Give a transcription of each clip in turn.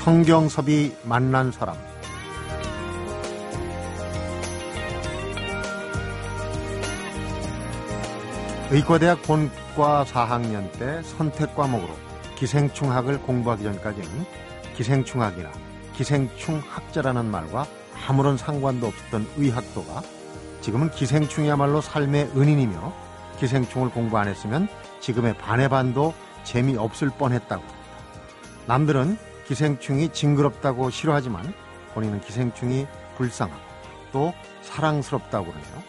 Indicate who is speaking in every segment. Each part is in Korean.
Speaker 1: 성경섭이 만난 사람 의과대학 본과 4학년 때 선택 과목으로 기생충학을 공부하기 전까지는 기생충학이나 기생충 학자라는 말과 아무런 상관도 없었던 의학도가 지금은 기생충이야말로 삶의 은인이며 기생충을 공부 안 했으면 지금의 반의 반도 재미없을 뻔했다고. 남들은 기생충이 징그럽다고 싫어하지만 본인은 기생충이 불쌍하고 또 사랑스럽다고 그러네요.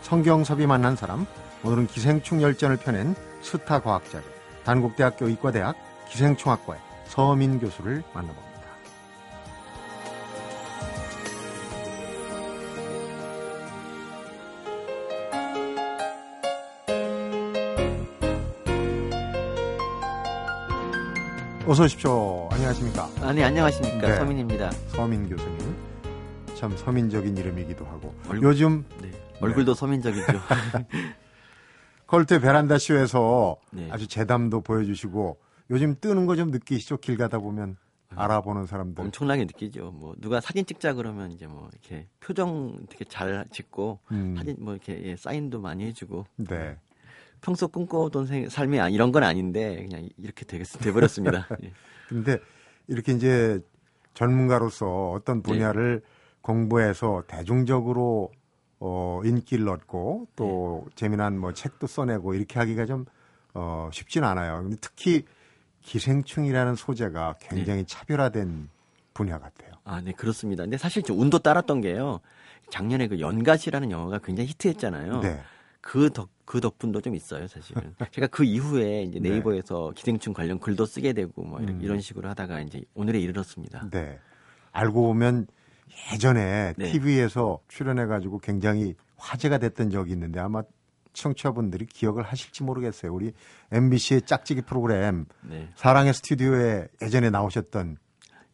Speaker 1: 성경섭이 만난 사람 오늘은 기생충 열전을 펴낸 스타 과학자죠. 단국대학교 의과대학 기생충학과의 서민 교수를 만나봅니다. 어서 오십시오. 안녕하십니까?
Speaker 2: 아, 네, 안녕하십니까.
Speaker 1: 네.
Speaker 2: 서민입니다.
Speaker 1: 서민 교수님. 참 서민적인 이름이기도 하고.
Speaker 2: 얼굴-
Speaker 1: 요즘
Speaker 2: 네. 얼굴도 서민적이죠.
Speaker 1: 컬트 베란다 쇼에서
Speaker 2: 네.
Speaker 1: 아주 재담도 보여주시고 요즘 뜨는 거 좀 느끼시죠? 길 가다 보면 알아보는 사람들.
Speaker 2: 엄청나게 느끼죠. 뭐 누가 사진 찍자 그러면 이제 뭐 이렇게 표정 되게 잘 짓고
Speaker 1: 음,
Speaker 2: 사진 뭐 이렇게 예, 사인도 많이 해주고
Speaker 1: 네.
Speaker 2: 평소 꿈꿔오던 생- 삶이 아- 이런 건 아닌데 그냥 이렇게 되겠, 돼버렸습니다. 예.
Speaker 1: 근데 이렇게 이제 전문가로서 어떤 분야를 공부해서 대중적으로 어, 인기를 얻고 또 재미난 뭐 책도 써내고 이렇게 하기가 좀 어, 쉽진 않아요. 근데 특히 기생충이라는 소재가 굉장히 차별화된 분야 같아요.
Speaker 2: 아, 네, 그렇습니다. 근데 사실 좀 운도 따랐던 게요. 작년에 그 연가시라는 영화가 굉장히 히트했잖아요.
Speaker 1: 네.
Speaker 2: 그 덕, 그 덕분도 좀 있어요, 사실은. 제가 그 이후에 이제
Speaker 1: 네.
Speaker 2: 네이버에서 기생충 관련 글도 쓰게 되고 뭐 이런,
Speaker 1: 음.
Speaker 2: 이런 식으로 하다가 이제 오늘에 이르렀습니다.
Speaker 1: 네. 알고 보면 예전에
Speaker 2: 네.
Speaker 1: TV에서 출연해가지고 굉장히 화제가 됐던 적이 있는데 아마 청취자분들이 기억을 하실지 모르겠어요. 우리 MBC의 짝짓기 프로그램
Speaker 2: 네.
Speaker 1: 사랑의 스튜디오에 예전에 나오셨던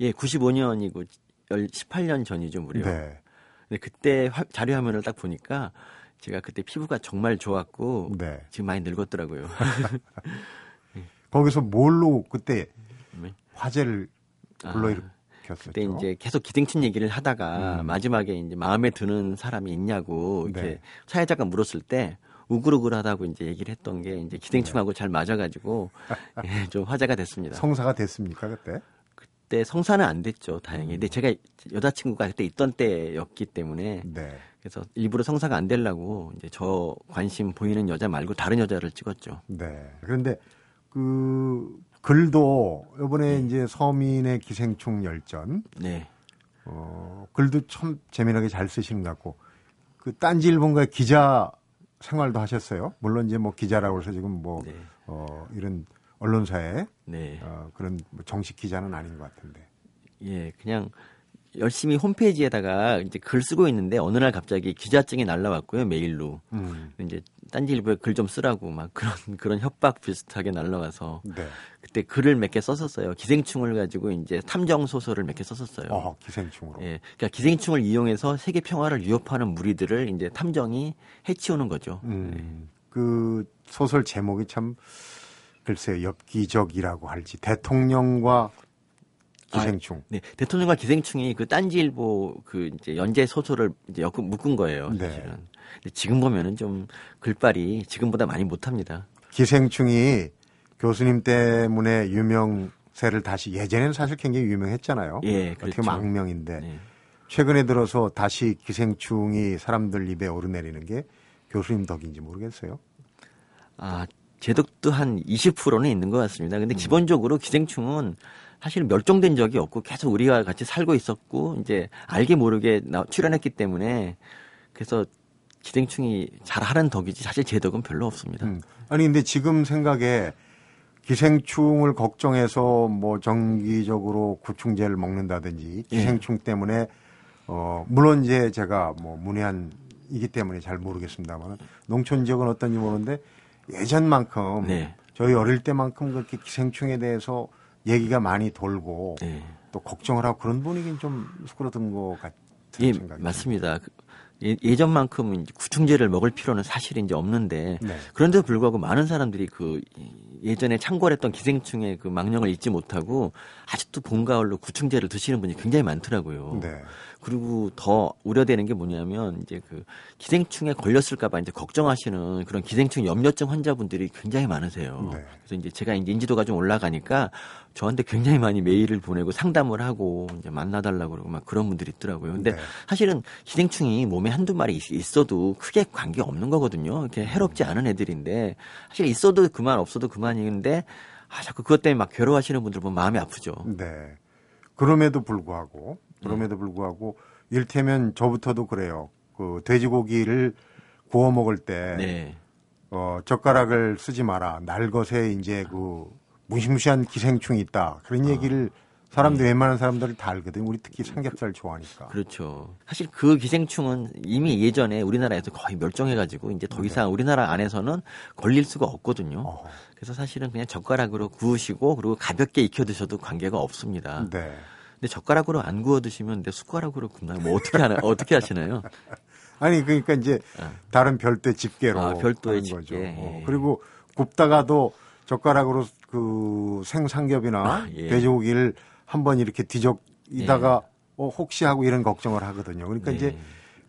Speaker 2: 예, 95년이고 18년 전이죠, 무려.
Speaker 1: 네.
Speaker 2: 근데 그때 화- 자료 화면을 딱 보니까 제가 그때 피부가 정말 좋았고
Speaker 1: 네.
Speaker 2: 지금 많이 늙었더라고요.
Speaker 1: 거기서 뭘로 그때
Speaker 2: 네.
Speaker 1: 화제를
Speaker 2: 아,
Speaker 1: 불러일으켰었죠.
Speaker 2: 그때 이제 계속 기생충 얘기를 하다가
Speaker 1: 음.
Speaker 2: 마지막에 이제 마음에 드는 사람이 있냐고 이렇게
Speaker 1: 네.
Speaker 2: 사회자가 물었을 때 우글우글하다고 이제 얘기를 했던 게 이제 기생충하고 잘 맞아가지고 예, 좀 화제가 됐습니다.
Speaker 1: 성사가 됐습니까 그때?
Speaker 2: 그때 성사는 안 됐죠, 다행히.
Speaker 1: 음.
Speaker 2: 근데 제가 여자친구가 그때 있던 때였기 때문에
Speaker 1: 네.
Speaker 2: 그래서 일부러 성사가 안 되려고 이제 저 관심 보이는 여자 말고 다른 여자를 찍었죠.
Speaker 1: 네. 그런데 그 글도 이번에 이제 서민의 기생충 열전
Speaker 2: 네.
Speaker 1: 어, 글도 참 재미나게 잘 쓰시는 것 같고 그 딴지 일본가의 기자 생활도 하셨어요. 물론 이제 뭐 기자라고 해서 지금 뭐
Speaker 2: 네.
Speaker 1: 어, 이런 언론사에
Speaker 2: 네.
Speaker 1: 어, 그런 뭐 정식 기자는 아닌 것 같은데.
Speaker 2: 예, 그냥 열심히 홈페이지에다가 이제 글 쓰고 있는데 어느 날 갑자기 기자증이 날라왔고요, 메일로.
Speaker 1: 음.
Speaker 2: 이제 딴지일보에 글 좀 쓰라고 막 그런 그런 협박 비슷하게 날라와서
Speaker 1: 네.
Speaker 2: 그때 글을 몇 개 썼었어요. 기생충을 가지고 이제 탐정 소설을 몇 개 썼었어요.
Speaker 1: 어, 기생충으로.
Speaker 2: 예, 그러니까 기생충을 이용해서 세계 평화를 위협하는 무리들을 이제 탐정이 해치우는 거죠.
Speaker 1: 음. 그 소설 제목이 참 글쎄요 엽기적이라고 할지 대통령과 기생충.
Speaker 2: 네, 대통령과 기생충이 그 딴지일보 그 이제 연재 소설을 이제 엮 묶은 거예요.
Speaker 1: 네.
Speaker 2: 사실은. 근데 지금 보면은 좀 글빨이 지금보다 많이 못합니다.
Speaker 1: 기생충이 교수님 때문에 유명세를 다시 예전에는 사실 굉장히 유명했잖아요.
Speaker 2: 예,
Speaker 1: 어떻게
Speaker 2: 그렇죠.
Speaker 1: 보면 악명인데
Speaker 2: 네.
Speaker 1: 최근에 들어서 다시 기생충이 사람들 입에 오르내리는 게 교수님 덕인지 모르겠어요.
Speaker 2: 아, 제 덕도 한 20%는 있는 것 같습니다.
Speaker 1: 음.
Speaker 2: 근데 기본적으로 기생충은 사실 멸종된 적이 없고 계속 우리가 같이 살고 있었고 이제 알게 모르게 나- 출연했기 때문에 그래서 기생충이 잘하는 덕이지 사실 제 덕은 별로 없습니다.
Speaker 1: 음. 아니 근데 지금 생각에 기생충을 걱정해서 뭐 정기적으로 구충제를 먹는다든지
Speaker 2: 예.
Speaker 1: 기생충 때문에 어 물론 이제 제가 뭐 문외한이기 때문에 잘 모르겠습니다만 농촌 지역은 어떤지 모르는데 예전만큼
Speaker 2: 네.
Speaker 1: 저희 어릴 때만큼 그렇게 기생충에 대해서 얘기가 많이 돌고
Speaker 2: 네.
Speaker 1: 또 걱정을 하고 그런 분위기는 좀 수그러든 것 같은
Speaker 2: 예,
Speaker 1: 생각이
Speaker 2: 맞습니다. 그- 예, 전만큼 구충제를 먹을 필요는 사실 이제 없는데
Speaker 1: 네.
Speaker 2: 그런데도 불구하고 많은 사람들이 그 예전에 창궐했던 기생충의 그 망령을 잊지 못하고 아직도 봄 가을로 구충제를 드시는 분이 굉장히 많더라고요.
Speaker 1: 네.
Speaker 2: 그리고 더 우려되는 게 뭐냐면 이제 그 기생충에 걸렸을까봐 이제 걱정하시는 그런 기생충 염려증 환자분들이 굉장히 많으세요.
Speaker 1: 네.
Speaker 2: 그래서 이제 제가 이제 인지도가 좀 올라가니까 저한테 굉장히 많이 메일을 보내고 상담을 하고 이제 만나달라고 그러고 막 그런 분들이 있더라고요. 근데
Speaker 1: 네.
Speaker 2: 사실은 기생충이 몸에 한두 마리 있- 있어도 크게 관계 없는 거거든요. 이렇게 해롭지 않은 애들인데 사실 있어도 그만 없어도 그만인데 아 자꾸 그것 때문에 막 괴로워하시는 분들 보면 마음이 아프죠.
Speaker 1: 네. 그럼에도 불구하고 그럼에도 불구하고 일테면 저부터도 그래요. 그 돼지고기를 구워 먹을 때
Speaker 2: 네.
Speaker 1: 어, 젓가락을 쓰지 마라. 날 것에 이제 그 무시무시한 기생충이 있다. 그런
Speaker 2: 아.
Speaker 1: 얘기를 사람들
Speaker 2: 네.
Speaker 1: 웬만한 사람들이 다 알거든요. 우리 특히 삼겹살 좋아하니까.
Speaker 2: 그렇죠. 사실 그 기생충은 이미 예전에 우리나라에서 거의 멸종해가지고 이제 더 이상 우리나라 안에서는 걸릴 수가 없거든요.
Speaker 1: 네. 어허.
Speaker 2: 그래서 사실은 그냥 젓가락으로 구우시고 그리고 가볍게 익혀 드셔도 관계가 없습니다.
Speaker 1: 네.
Speaker 2: 근데 젓가락으로 안 구워 드시면 내 숟가락으로 굽나요? 뭐 어떻게 하나 어떻게 하시나요?
Speaker 1: 아니 그러니까 이제 다른 별도의 집게로
Speaker 2: 아, 별도의
Speaker 1: 하는 거죠.
Speaker 2: 집게.
Speaker 1: 어,
Speaker 2: 예.
Speaker 1: 그리고 굽다가도 젓가락으로 그 생삼겹이나
Speaker 2: 아, 예.
Speaker 1: 돼지고기를 한번 이렇게 뒤적이다가 어, 혹시 하고 이런 걱정을 하거든요. 그러니까
Speaker 2: 네.
Speaker 1: 이제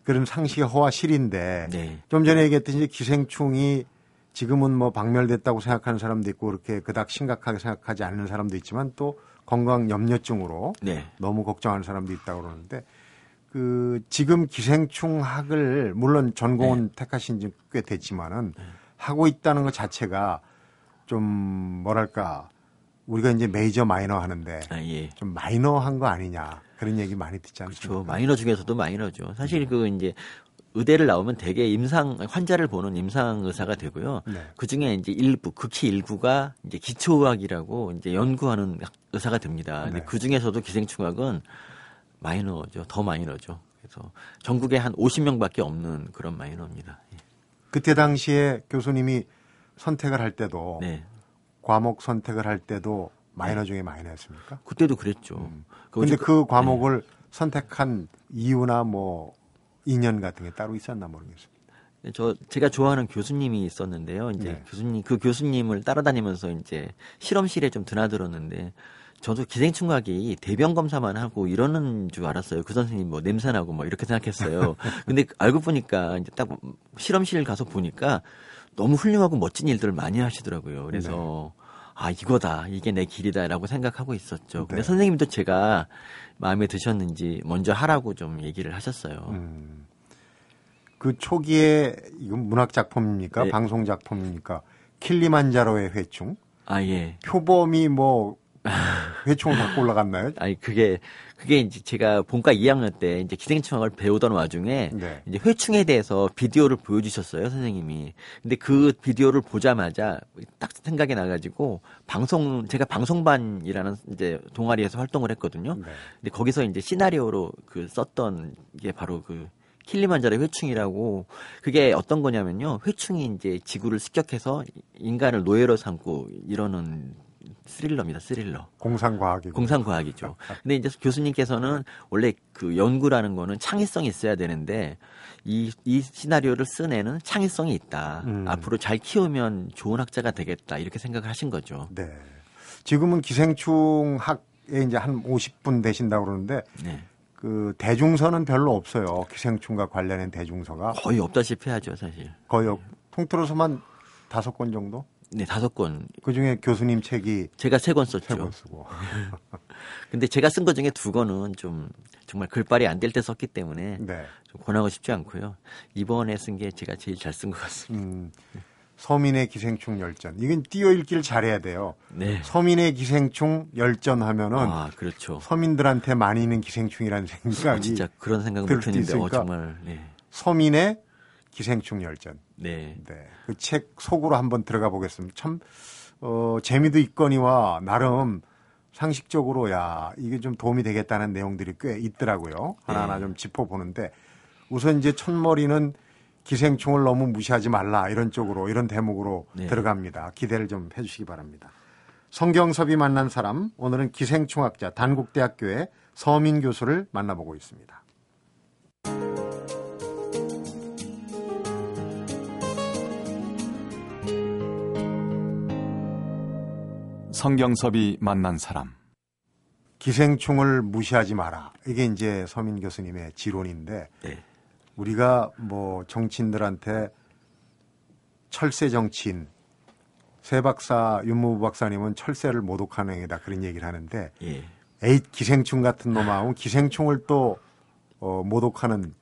Speaker 1: 그런 상식이 허와 실인데
Speaker 2: 네.
Speaker 1: 좀 전에 얘기했듯이 이제 기생충이 지금은 뭐 박멸됐다고 생각하는 사람도 있고 그렇게 그닥 심각하게 생각하지 않는 사람도 있지만 또 건강 염려증으로
Speaker 2: 네.
Speaker 1: 너무 걱정하는 사람도 있다고 그러는데 그 지금 기생충학을 물론 전공은
Speaker 2: 네.
Speaker 1: 택하신 지 꽤 됐지만은 하고 있다는 것 자체가 좀 뭐랄까 우리가 이제 메이저 마이너 하는데
Speaker 2: 아, 예.
Speaker 1: 좀 마이너한 거 아니냐 그런 얘기 많이 듣지 않습니까?
Speaker 2: 그렇죠. 마이너 중에서도 마이너죠. 사실 그 이제 의대를 나오면 대개 임상 환자를 보는 임상 의사가 되고요.
Speaker 1: 네.
Speaker 2: 그 중에 이제 일부 극히 일부가 이제 기초의학이라고 이제 연구하는 의사가 됩니다.
Speaker 1: 네.
Speaker 2: 그 중에서도 기생충학은 마이너죠. 더 마이너죠. 그래서 전국에 한 50명밖에 없는 그런 마이너입니다. 예.
Speaker 1: 그때 당시에 교수님이 선택을 할 때도
Speaker 2: 네.
Speaker 1: 과목 선택을 할 때도 마이너 중에 마이너였습니까?
Speaker 2: 그때도 그랬죠.
Speaker 1: 음.
Speaker 2: 그
Speaker 1: 근데
Speaker 2: 어제-
Speaker 1: 그 과목을 선택한 이유나 뭐 인연 같은 게 따로 있었나 모르겠습니다.
Speaker 2: 네, 저 제가 좋아하는 교수님이 있었는데요. 이제
Speaker 1: 네.
Speaker 2: 교수님 그 교수님을 따라다니면서 이제 실험실에 좀 드나들었는데 저도 기생충학이 대변 검사만 하고 이러는 줄 알았어요. 그 선생님 뭐 냄새 나고 뭐 이렇게 생각했어요. 근데 알고 보니까 이제 딱 실험실 가서 보니까 너무 훌륭하고 멋진 일들을 많이 하시더라고요. 그래서 아 이거다 이게 내 길이다라고 생각하고 있었죠. 근데
Speaker 1: 네.
Speaker 2: 선생님도 제가 마음에 드셨는지 먼저 하라고 좀 얘기를 하셨어요.
Speaker 1: 음. 그 초기에 이건 문학 작품입니까?
Speaker 2: 네.
Speaker 1: 방송 작품입니까? 킬리만자로의 회충.
Speaker 2: 아 예.
Speaker 1: 표범이 뭐 회충을 갖고 올라갔나요?
Speaker 2: 아니 그게 그게 이제 제가 본과 2학년 때 이제 기생충학을 배우던 와중에
Speaker 1: 네.
Speaker 2: 이제 회충에 대해서 비디오를 보여주셨어요 선생님이. 근데 그 비디오를 보자마자 딱 생각이 나가지고 방송 제가 방송반이라는 이제 동아리에서 활동을 했거든요.
Speaker 1: 네.
Speaker 2: 근데 거기서 이제 시나리오로 그 썼던 게 바로 그 킬리만자로 회충이라고 그게 어떤 거냐면요. 회충이 이제 지구를 습격해서 인간을 노예로 삼고 이러는 스릴러입니다. 스릴러.
Speaker 1: 공상과학이고.
Speaker 2: 공상과학이죠. 근데 이제 교수님께서는 원래 그 연구라는 거는 창의성이 있어야 되는데 이, 이 시나리오를 쓴 애는 창의성이 있다.
Speaker 1: 음.
Speaker 2: 앞으로 잘 키우면 좋은 학자가 되겠다. 이렇게 생각을 하신 거죠.
Speaker 1: 네. 지금은 기생충 학에 이제 한 50분 되신다고 그러는데
Speaker 2: 네.
Speaker 1: 그 대중서는 별로 없어요. 기생충과 관련된 대중서가
Speaker 2: 거의 없다시피 하죠, 사실.
Speaker 1: 거의 없- 통틀어서만 다섯 권 정도?
Speaker 2: 네, 다섯 권.
Speaker 1: 그 중에 교수님 책이
Speaker 2: 제가
Speaker 1: 세권세
Speaker 2: 썼죠.
Speaker 1: 권 쓰고.
Speaker 2: 근데 제가 쓴 것 중에 두 권은 좀 정말 글발이 안 될 때 썼기 때문에
Speaker 1: 네.
Speaker 2: 좀 권하고 싶지 않고요. 이번에 쓴 게 제가 제일 잘 쓴 것 같습니다.
Speaker 1: 음, 서민의 기생충 열전. 이건 띄어 읽기를 잘해야 돼요.
Speaker 2: 네.
Speaker 1: 서민의 기생충 열전 하면은
Speaker 2: 아, 그렇죠.
Speaker 1: 서민들한테 많이 있는 기생충이라는
Speaker 2: 아,
Speaker 1: 생각이
Speaker 2: 진짜 그런 생각 들못 했는데 어. 정말 네.
Speaker 1: 서민의 기생충 열전.
Speaker 2: 네.
Speaker 1: 네. 그 책 속으로 한번 들어가 보겠습니다. 참, 어, 재미도 있거니와 나름 상식적으로 야, 이게 좀 도움이 되겠다는 내용들이 꽤 있더라고요. 하나하나
Speaker 2: 네.
Speaker 1: 좀 짚어보는데 우선 이제 첫머리는 기생충을 너무 무시하지 말라 이런 쪽으로 이런 대목으로
Speaker 2: 네.
Speaker 1: 들어갑니다. 기대를 좀 해주시기 바랍니다. 성경섭이 만난 사람 오늘은 기생충학자 단국대학교의 서민 교수를 만나보고 있습니다.
Speaker 3: 성경섭이 만난 사람.
Speaker 1: 기생충을 무시하지 마라. 이게 이제 서민 교수님의 지론인데
Speaker 2: 네.
Speaker 1: 우리가 뭐 정치인들한테 철새 정치인 세 박사 윤무부 박사님은 철새를 모독하는 행위다 그런 얘기를 하는데
Speaker 2: 예.
Speaker 1: 에이 기생충 같은 놈하고 기생충을 또 어, 모독하는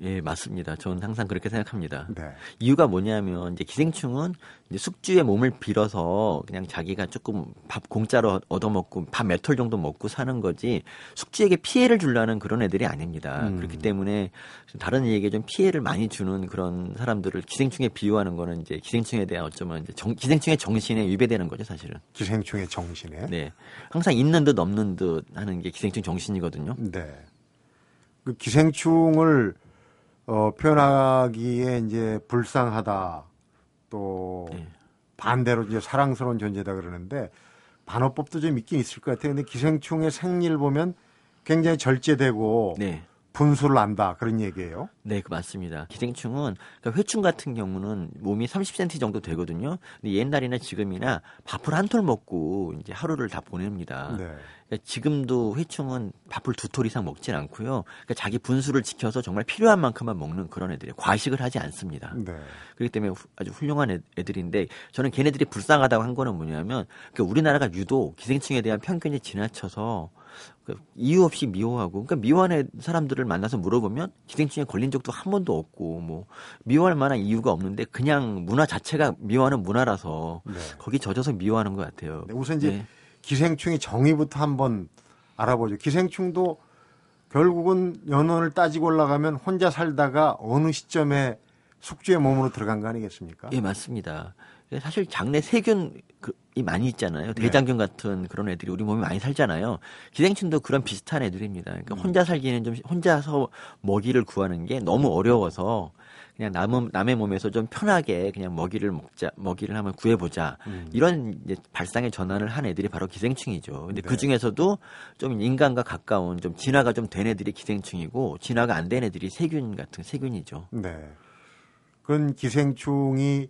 Speaker 2: 예, 맞습니다. 저는 항상 그렇게 생각합니다.
Speaker 1: 네.
Speaker 2: 이유가 뭐냐면 이제 기생충은 이제 숙주의 몸을 빌어서 그냥 자기가 조금 밥 공짜로 얻어먹고 밥 몇 톨 정도 먹고 사는 거지 숙주에게 피해를 주려는 그런 애들이 아닙니다.
Speaker 1: 음.
Speaker 2: 그렇기 때문에 다른 이에게 좀 피해를 많이 주는 그런 사람들을 기생충에 비유하는 거는 이제 기생충에 대한 어쩌면 이제 정, 기생충의 정신에 위배되는 거죠, 사실은.
Speaker 1: 기생충의 정신에.
Speaker 2: 네. 항상 있는 듯 없는 듯 하는 게 기생충 정신이거든요.
Speaker 1: 네. 그 기생충을 어, 표현하기에 이제 불쌍하다 또
Speaker 2: 네.
Speaker 1: 반대로 이제 사랑스러운 존재다 그러는데 반어법도 좀 있긴 있을 것 같아요. 근데 기생충의 생리를 보면 굉장히 절제되고
Speaker 2: 네.
Speaker 1: 분수를 안다 그런 얘기예요.
Speaker 2: 네, 그 맞습니다. 기생충은 그러니까 회충 같은 경우는 몸이 30cm 정도 되거든요. 근데 옛날이나 지금이나 밥을 한 톨 먹고 이제 하루를 다 보냅니다.
Speaker 1: 네.
Speaker 2: 그러니까 지금도 회충은 밥을 두 톨 이상 먹진 않고요. 그러니까 자기 분수를 지켜서 정말 필요한 만큼만 먹는 그런 애들이에요. 과식을 하지 않습니다.
Speaker 1: 네.
Speaker 2: 그렇기 때문에 후- 아주 훌륭한 애- 애들인데 저는 걔네들이 불쌍하다고 한 거는 뭐냐면 그 우리나라가 유독 기생충에 대한 편견이 지나쳐서 그 이유 없이 미워하고 그러니까 미워하는 사람들을 만나서 물어보면 기생충에 걸린 적도 한 번도 없고 뭐 미워할 만한 이유가 없는데 그냥 문화 자체가 미워하는 문화라서
Speaker 1: 네.
Speaker 2: 거기 젖어서 미워하는 것 같아요.
Speaker 1: 네, 우선 이제
Speaker 2: 네.
Speaker 1: 기생충의 정의부터 한번 알아보죠. 기생충도 결국은 연원을 따지고 올라가면 혼자 살다가 어느 시점에 숙주의 몸으로 들어간 거 아니겠습니까?
Speaker 2: 예, 맞습니다. 사실 장내 세균이 많이 있잖아요. 대장균 같은 그런 애들이 우리 몸에 많이 살잖아요. 기생충도 그런 비슷한 애들입니다. 그러니까 혼자 살기는 좀 혼자서 먹이를 구하는 게 너무 어려워서 그냥 남, 남의 몸에서 좀 편하게 그냥 먹이를 먹자, 먹이를 한번 구해보자. 이런 이제 발상의 전환을 한 애들이 바로 기생충이죠. 근데
Speaker 1: 네.
Speaker 2: 그 중에서도 좀 인간과 가까운 좀 진화가 좀 된 애들이 기생충이고 진화가 안 된 애들이 세균 같은 세균이죠.
Speaker 1: 네. 그런 기생충이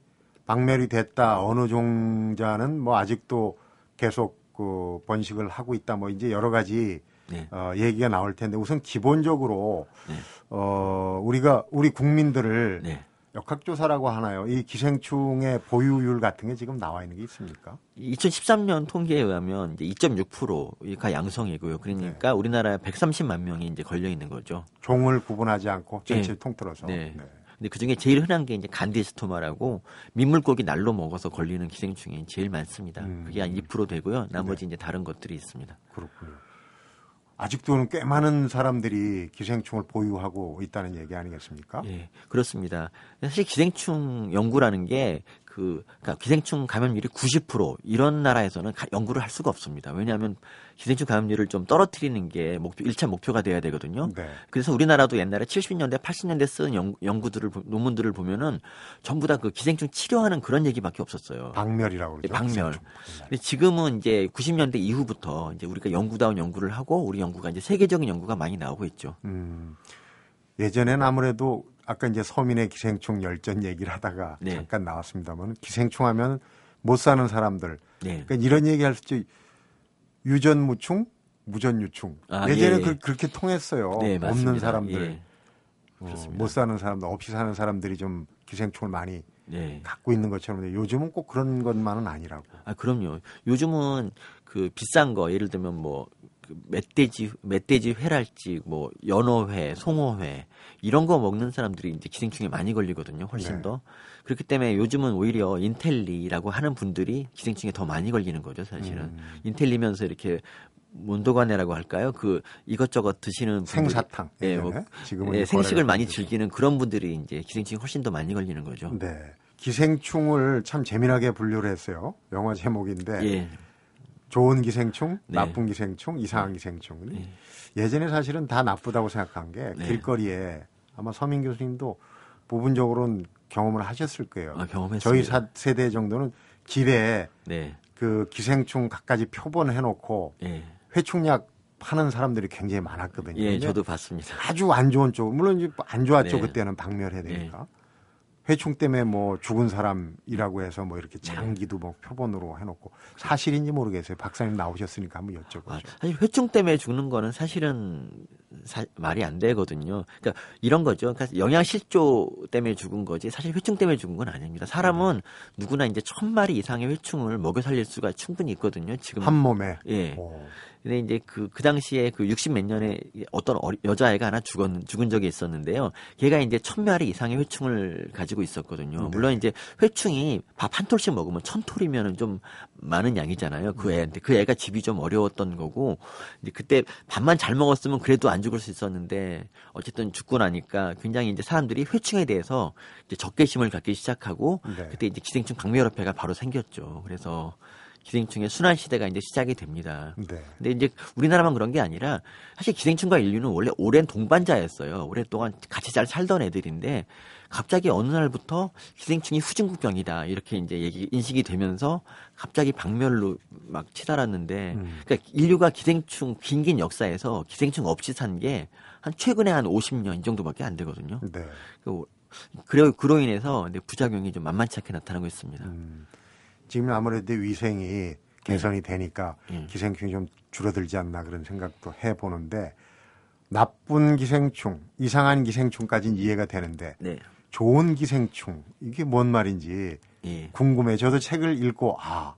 Speaker 1: 박멸이 됐다. 어느 종자는 뭐 아직도 계속 그 번식을 하고 있다. 뭐 이제 여러 가지
Speaker 2: 네.
Speaker 1: 어, 얘기가 나올 텐데 우선 기본적으로
Speaker 2: 네.
Speaker 1: 어, 우리가 우리 국민들을
Speaker 2: 네.
Speaker 1: 역학조사라고 하나요? 이 기생충의 보유율 같은 게 지금 나와 있는 게 있습니까?
Speaker 2: 2013년 통계에 의하면 이제 2.6%가 양성이고요.
Speaker 1: 네.
Speaker 2: 그러니까 우리나라에 130만 명이 이제 걸려 있는 거죠.
Speaker 1: 종을 구분하지 않고 전체
Speaker 2: 네.
Speaker 1: 를 통틀어서.
Speaker 2: 네. 근데 그 중에 제일 흔한 게 이제 간디스토마라고 민물고기 날로 먹어서 걸리는 기생충이 제일 많습니다.
Speaker 1: 음.
Speaker 2: 그게 한 2% 되고요. 나머지 이제 다른 것들이 있습니다.
Speaker 1: 그렇군요. 아직도는 꽤 많은 사람들이 기생충을 보유하고 있다는 얘기 아니겠습니까?
Speaker 2: 예, 그렇습니다. 사실 기생충 연구라는 게 그, 그러니까 기생충 감염률이 90% 이런 나라에서는 가- 연구를 할 수가 없습니다. 왜냐하면 기생충 감염률을 좀 떨어뜨리는 게 목표, 1차 목표가 돼야 되거든요.
Speaker 1: 네.
Speaker 2: 그래서 우리나라도 옛날에 70년대, 80년대 쓴 연, 연구들을, 보- 논문들을 보면은 전부 다 그 기생충 치료하는 그런 얘기밖에 없었어요.
Speaker 1: 박멸이라고
Speaker 2: 예,
Speaker 1: 그러죠.
Speaker 2: 박멸.
Speaker 1: 기생충.
Speaker 2: 근데 지금은 이제 90년대 이후부터 이제 우리가 연구다운 연구를 하고 우리 연구가 이제 세계적인 연구가 많이 나오고 있죠.
Speaker 1: 음, 예전엔 아무래도 아까 이제 서민의 기생충 열전 얘기를 하다가
Speaker 2: 네.
Speaker 1: 잠깐 나왔습니다만 기생충 하면 못 사는 사람들.
Speaker 2: 네.
Speaker 1: 그러니까 이런 얘기 할 수 있죠. 유전무충, 무전유충.
Speaker 2: 아,
Speaker 1: 예전에
Speaker 2: 예, 예.
Speaker 1: 그, 렇게 통했어요.
Speaker 2: 네.
Speaker 1: 없는 사람들.
Speaker 2: 예.
Speaker 1: 어. 못 사는 사람들, 없이 사는 사람들이 좀 기생충을 많이
Speaker 2: 네.
Speaker 1: 갖고 있는 것처럼 요즘은 꼭 그런 것만은 아니라고.
Speaker 2: 아, 그럼요. 요즘은 그 비싼 거, 예를 들면 뭐, 그 멧돼지, 멧돼지 회랄지, 뭐, 연어회, 송어회, 이런 거 먹는 사람들이 이제 기생충에 많이 걸리거든요. 훨씬
Speaker 1: 네.
Speaker 2: 더. 그렇기 때문에 요즘은 오히려 인텔리라고 하는 분들이 기생충에 더 많이 걸리는 거죠, 사실은.
Speaker 1: 음.
Speaker 2: 인텔리면서 이렇게 몬도가네라고 할까요? 그 이것저것 드시는
Speaker 1: 생사탕.
Speaker 2: 예, 뭐.
Speaker 1: 지금은
Speaker 2: 예, 생식을 많이
Speaker 1: 되죠.
Speaker 2: 즐기는 그런 분들이 이제 기생충이 훨씬 더 많이 걸리는 거죠.
Speaker 1: 네. 기생충을 참 재미나게 분류를 했어요. 영화 제목인데
Speaker 2: 예.
Speaker 1: 좋은 기생충,
Speaker 2: 네.
Speaker 1: 나쁜 기생충, 이상한 기생충. 예전에 사실은 다 나쁘다고 생각한 게
Speaker 2: 네.
Speaker 1: 길거리에 아마 서민 교수님도 부분적으로는 경험을 하셨을 거예요.
Speaker 2: 아.
Speaker 1: 저희 사- 세대 정도는 길에
Speaker 2: 네.
Speaker 1: 그 기생충 갖가지 표본해 놓고
Speaker 2: 예.
Speaker 1: 회충약 파는 사람들이 굉장히 많았거든요.
Speaker 2: 예, 저도 봤습니다.
Speaker 1: 아주 안 좋은 쪽, 물론 이제 안 좋았죠.
Speaker 2: 네.
Speaker 1: 그때는 박멸해야 되니까. 회충 때문에 뭐 죽은 사람이라고 해서 뭐 이렇게
Speaker 2: 네.
Speaker 1: 장기도 뭐 표본으로 해놓고 사실인지 모르겠어요. 박사님 나오셨으니까 한번 여쭤보죠.
Speaker 2: 아, 사실 회충 때문에 죽는 거는 사실은 사- 말이 안 되거든요. 그러니까 이런 거죠. 그러니까 영양실조 때문에 죽은 거지 사실 회충 때문에 죽은 건 아닙니다. 사람은 누구나 이제 천 마리 이상의 회충을 먹여 살릴 수가 충분히 있거든요. 지금
Speaker 1: 한 몸에.
Speaker 2: 예.
Speaker 1: 오.
Speaker 2: 근데 이제 그, 그 당시에 그 60 몇 년에 어떤 어리- 여자아이가 하나 죽었, 죽은 적이 있었는데요. 걔가 이제 천 마리 이상의 회충을 가지고 있었거든요.
Speaker 1: 네.
Speaker 2: 물론 이제 회충이 밥 한 톨씩 먹으면 천 톨이면은 좀 많은 양이잖아요. 그 애한테. 그 애가 집이 좀 어려웠던 거고, 이제 그때 밥만 잘 먹었으면 그래도 안 죽을 수 있었는데, 어쨌든 죽고 나니까 굉장히 이제 사람들이 회충에 대해서 이제 적개심을 갖기 시작하고,
Speaker 1: 네.
Speaker 2: 그때 이제 기생충 박멸협회가 바로 생겼죠. 그래서 기생충의 순환 시대가 이제 시작이 됩니다.
Speaker 1: 네.
Speaker 2: 근데 이제 우리나라만 그런 게 아니라 사실 기생충과 인류는 원래 오랜 동반자였어요. 오랫동안 같이 잘 살던 애들인데 갑자기 어느 날부터 기생충이 후진국병이다 이렇게 이제 얘기 인식이 되면서 갑자기 박멸로 막 치달았는데
Speaker 1: 음.
Speaker 2: 그러니까 인류가 기생충 긴긴 역사에서 기생충 없이 산 게 한 최근에 한 50년 이 정도밖에 안 되거든요.
Speaker 1: 네.
Speaker 2: 그- 그래 그로 인해서 부작용이 좀 만만치 않게 나타나고 있습니다.
Speaker 1: 음. 지금 아무래도 위생이 개선이 되니까
Speaker 2: 음.
Speaker 1: 기생충이 좀 줄어들지 않나 그런 생각도 해보는데 나쁜 기생충, 이상한 기생충까지는 이해가 되는데
Speaker 2: 네.
Speaker 1: 좋은 기생충 이게 뭔 말인지
Speaker 2: 예.
Speaker 1: 궁금해. 저도 책을 읽고 아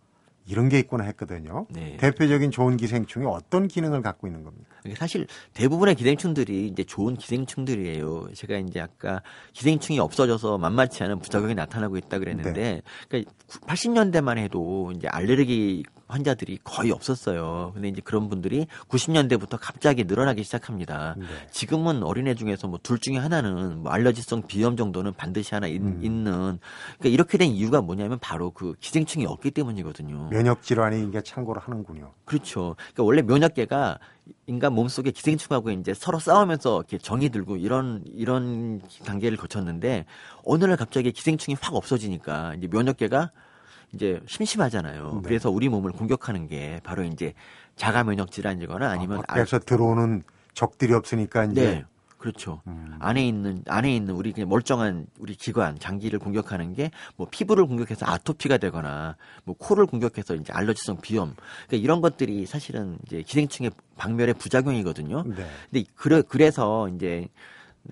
Speaker 1: 이런 게 있구나 했거든요.
Speaker 2: 네.
Speaker 1: 대표적인 좋은 기생충이 어떤 기능을 갖고 있는 겁니까?
Speaker 2: 사실 대부분의 기생충들이 이제 좋은 기생충들이에요. 제가 이제 아까 기생충이 없어져서 만만치 않은 부작용이 나타나고 있다 그랬는데, 그러니까 80년대만 해도 이제 알레르기 환자들이 거의 없었어요. 근데 이제 그런 분들이 90년대부터 갑자기 늘어나기 시작합니다.
Speaker 1: 네.
Speaker 2: 지금은 어린애 중에서 뭐 둘 중에 하나는 뭐 알러지성 비염 정도는 반드시 하나 있,
Speaker 1: 음.
Speaker 2: 는 그러니까 이렇게 된 이유가 뭐냐면 바로 그 기생충이 없기 때문이거든요.
Speaker 1: 면역 질환이 이게 참고로 하는군요.
Speaker 2: 그렇죠. 그러니까 원래 면역계가 인간 몸속에 기생충하고 이제 서로 싸우면서 이렇게 정이 들고 이런 이런 단계를 거쳤는데 어느 날 갑자기 기생충이 확 없어지니까 이제 면역계가 이제 심심하잖아요.
Speaker 1: 네.
Speaker 2: 그래서 우리 몸을 공격하는 게 바로 이제 자가 면역 질환이거나 아니면
Speaker 1: 아, 밖에서 들어오는 적들이 없으니까 이제
Speaker 2: 네. 그렇죠.
Speaker 1: 음.
Speaker 2: 안에 있는 안에 있는 우리 그냥 멀쩡한 우리 기관 장기를 공격하는 게 뭐 피부를 공격해서 아토피가 되거나 뭐 코를 공격해서 이제 알러지성 비염 그러니까 이런 것들이 사실은 이제 기생충의 박멸의 부작용이거든요.
Speaker 1: 네.
Speaker 2: 근데 그래 그래서 이제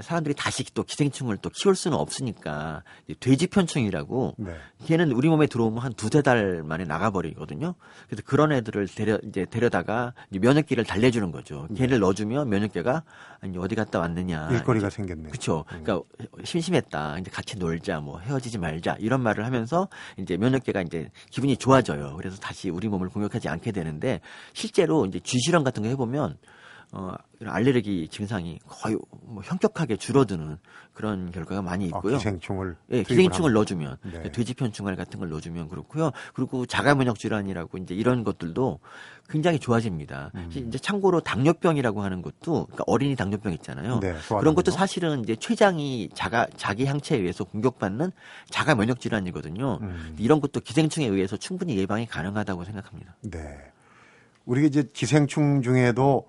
Speaker 2: 사람들이 다시 또 기생충을 또 키울 수는 없으니까 돼지편충이라고
Speaker 1: 네.
Speaker 2: 걔는 우리 몸에 들어오면 한 두세 달 만에 나가버리거든요. 그래서 그런 애들을 데려, 이제 데려다가 이제 면역기를 달래주는 거죠. 걔를 넣어주면 면역계가 아니, 어디 갔다 왔느냐.
Speaker 1: 일거리가 생겼네.
Speaker 2: 그렇죠. 그러니까 심심했다. 이제 같이 놀자, 뭐 헤어지지 말자 이런 말을 하면서 이제 면역계가 이제 기분이 좋아져요. 그래서 다시 우리 몸을 공격하지 않게 되는데 실제로 이제 쥐 실험 같은 거 해보면 어 알레르기 증상이 거의 뭐 현격하게 줄어드는 그런 결과가 많이
Speaker 1: 아,
Speaker 2: 있고요.
Speaker 1: 기생충을
Speaker 2: 예, 기생충을. 넣어주면
Speaker 1: 네.
Speaker 2: 돼지편충알 같은 걸 넣어주면 그렇고요. 그리고 자가면역 질환이라고 이제 이런 것들도 굉장히 좋아집니다.
Speaker 1: 음.
Speaker 2: 이제 참고로 당뇨병이라고 하는 것도 그러니까 어린이 당뇨병 있잖아요.
Speaker 1: 네.
Speaker 2: 그런 것도 사실은 이제 췌장이 자가 자기 항체에 의해서 공격받는 자가 면역 질환이거든요.
Speaker 1: 음.
Speaker 2: 이런 것도 기생충에 의해서 충분히 예방이 가능하다고 생각합니다.
Speaker 1: 네. 우리가 이제 기생충 중에도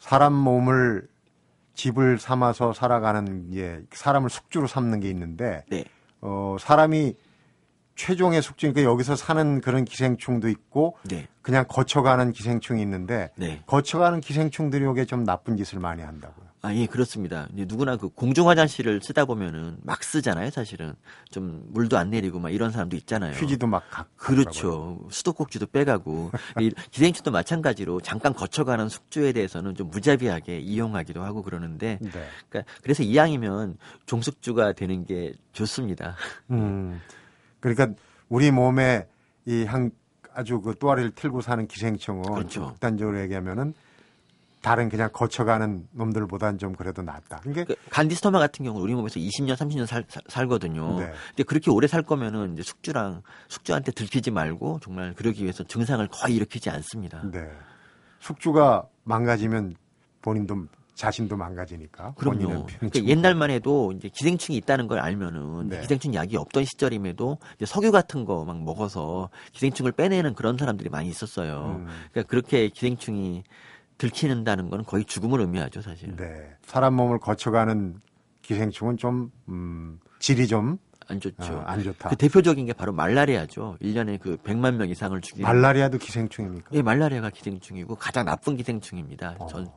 Speaker 1: 사람 몸을 집을 삼아서 살아가는 예 사람을 숙주로 삼는 게 있는데
Speaker 2: 네.
Speaker 1: 어 사람이 최종의 숙주니까 여기서 사는 그런 기생충도 있고
Speaker 2: 네.
Speaker 1: 그냥 거쳐가는 기생충이 있는데
Speaker 2: 네.
Speaker 1: 거쳐가는 기생충들이 요게 좀 나쁜 짓을 많이 한다고요.
Speaker 2: 아, 예, 그렇습니다. 누구나 그 공중 화장실을 쓰다 보면은 막 쓰잖아요, 사실은. 좀 물도 안 내리고 막 이런 사람도 있잖아요.
Speaker 1: 휴지도 막 각.
Speaker 2: 그렇죠. 수도꼭지도 빼가고 이 기생충도 마찬가지로 잠깐 거쳐가는 숙주에 대해서는 좀 무자비하게 이용하기도 하고 그러는데,
Speaker 1: 네.
Speaker 2: 그러니까 그래서 이왕이면 종숙주가 되는 게 좋습니다.
Speaker 1: 음. 그러니까 우리 몸에 이 한 아주 그 또아리를 틀고 사는 기생충은
Speaker 2: 그렇죠.
Speaker 1: 극단적으로 얘기하면은 다른 그냥 거쳐가는 놈들보다는 좀 그래도 낫다. 그러니까
Speaker 2: 그 간디스토마 같은 경우는 우리 몸에서 20년, 30년 살, 살, 거든요
Speaker 1: 네.
Speaker 2: 근데 그렇게 오래 살 거면은 이제 숙주랑 숙주한테 들키지 말고 정말 그러기 위해서 증상을 거의 일으키지 않습니다.
Speaker 1: 네. 숙주가 망가지면 본인도 자신도 망가지니까.
Speaker 2: 그럼요. 그러니까
Speaker 1: 좀-
Speaker 2: 옛날만 해도 이제 기생충이 있다는 걸 알면은
Speaker 1: 네.
Speaker 2: 기생충 약이 없던 시절임에도 이제 석유 같은 거 막 먹어서 기생충을 빼내는 그런 사람들이 많이 있었어요.
Speaker 1: 음.
Speaker 2: 그러니까 그렇게 기생충이 들키는다는 건 거의 죽음을 의미하죠, 사실.
Speaker 1: 네. 사람 몸을 거쳐가는 기생충은 좀 음, 질이 좀
Speaker 2: 안 좋죠.
Speaker 1: 어, 안 좋다.
Speaker 2: 그 대표적인 게 바로 말라리아죠. 1년에 그 100만 명 이상을 죽이는
Speaker 1: 말라리아도 기생충입니까?
Speaker 2: 예, 말라리아가 기생충이고 가장 나쁜 기생충입니다.
Speaker 1: 어.
Speaker 2: 전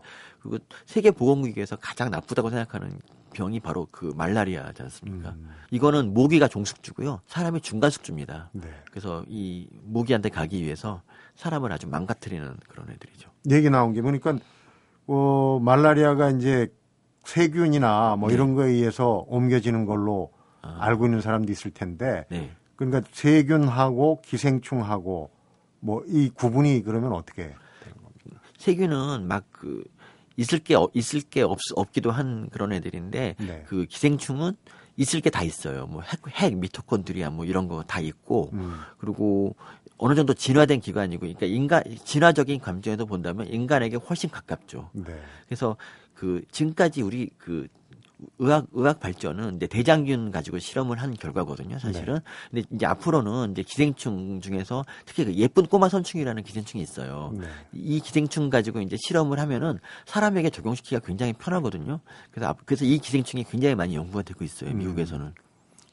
Speaker 2: 그리고 세계 보건기구에서 가장 나쁘다고 생각하는 병이 바로 그 말라리아지 않습니까?
Speaker 1: 음.
Speaker 2: 이거는 모기가 종숙주고요. 사람이 중간 숙주입니다.
Speaker 1: 네.
Speaker 2: 그래서 이 모기한테 가기 위해서 사람을 아주 망가뜨리는 그런 애들이죠.
Speaker 1: 얘기 나온 게 보니까 어, 말라리아가 이제 세균이나 뭐
Speaker 2: 네.
Speaker 1: 이런 거에 의해서 옮겨지는 걸로
Speaker 2: 아.
Speaker 1: 알고 있는 사람도 있을 텐데
Speaker 2: 네.
Speaker 1: 그러니까 세균하고 기생충하고 뭐 이 구분이 그러면 어떻게
Speaker 2: 세균은 막그 있을 게 어- 있을 게 없, 없기도 한 그런 애들인데
Speaker 1: 네.
Speaker 2: 그 기생충은 있을 게 다 있어요. 뭐 핵, 핵 미토콘드리아 뭐 이런 거 다 있고
Speaker 1: 음.
Speaker 2: 그리고 어느 정도 진화된 기관이고 그러니까 인간 진화적인 감정에서 본다면 인간에게 훨씬 가깝죠.
Speaker 1: 네.
Speaker 2: 그래서 그 지금까지 우리 그 의학 의학 발전은 이제 대장균 가지고 실험을 한 결과거든요, 사실은. 근데 이제 앞으로는 이제 기생충 중에서 특히 그 예쁜 꼬마 선충이라는 기생충이 있어요.
Speaker 1: 네.
Speaker 2: 이 기생충 가지고 이제 실험을 하면은 사람에게 적용시키기가 굉장히 편하거든요. 그래서 앞- 그래서 이 기생충이 굉장히 많이 연구가 되고 있어요,
Speaker 1: 음.
Speaker 2: 미국에서는.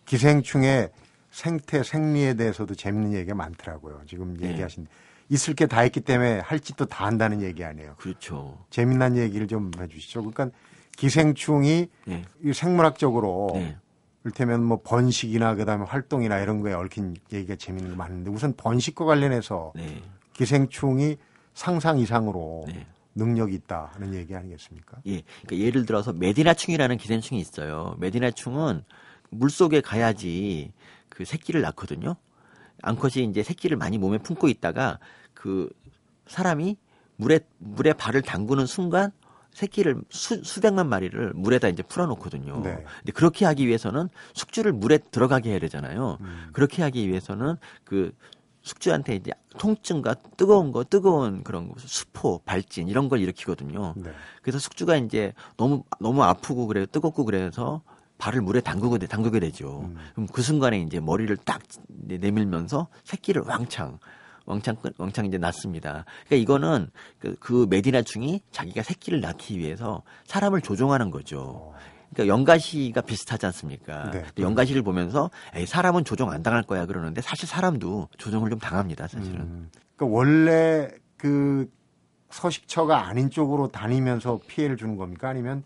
Speaker 1: 기생충의 생태 생리에 대해서도 재밌는 얘기가 많더라고요. 지금
Speaker 2: 네.
Speaker 1: 얘기하신 있을 게다 있기 때문에 할 짓도 다 한다는 얘기 아니에요.
Speaker 2: 그렇죠.
Speaker 1: 재미난 얘기를 좀 해주시죠. 그러니까 기생충이
Speaker 2: 네.
Speaker 1: 이 생물학적으로
Speaker 2: 네.
Speaker 1: 이를테면 뭐 번식이나 그다음에 활동이나 이런 거에 얽힌 얘기가 재밌는 게 많은데 우선 번식과 관련해서
Speaker 2: 네.
Speaker 1: 기생충이 상상 이상으로
Speaker 2: 네.
Speaker 1: 능력이 있다는 얘기 아니겠습니까?
Speaker 2: 예. 그러니까 예를 들어서 메디나충이라는 기생충이 있어요. 메디나충은 물 속에 가야지 그 새끼를 낳거든요. 암컷이 이제 새끼를 많이 몸에 품고 있다가 그 사람이 물에 물에 발을 담그는 순간 새끼를 수, 수백만 마리를 물에다 이제 풀어놓거든요.
Speaker 1: 네.
Speaker 2: 근데 그렇게 하기 위해서는 숙주를 물에 들어가게 해야 되잖아요.
Speaker 1: 음.
Speaker 2: 그렇게 하기 위해서는 그 숙주한테 이제 통증과 뜨거운 거, 뜨거운 그런 거, 수포, 발진 이런 걸 일으키거든요.
Speaker 1: 네.
Speaker 2: 그래서 숙주가 이제 너무 너무 아프고 그래 뜨겁고 그래서 발을 물에 담그게 돼- 담그게 되죠.
Speaker 1: 음.
Speaker 2: 그럼 그 순간에 이제 머리를 딱 내밀면서 새끼를 왕창 왕창 끊- 왕창 이제 낳습니다. 그러니까 이거는 그, 그 메디나 충이 자기가 새끼를 낳기 위해서 사람을 조종하는 거죠.
Speaker 1: 어,
Speaker 2: 그러니까 연가시가 비슷하지 않습니까?
Speaker 1: 네.
Speaker 2: 연가시를 보면서 에이, 사람은 조종 안 당할 거야 그러는데 사실 사람도 조종을 좀 당합니다. 사실은.
Speaker 1: 음. 그러니까 원래 그 서식처가 아닌 쪽으로 다니면서 피해를 주는 겁니까? 아니면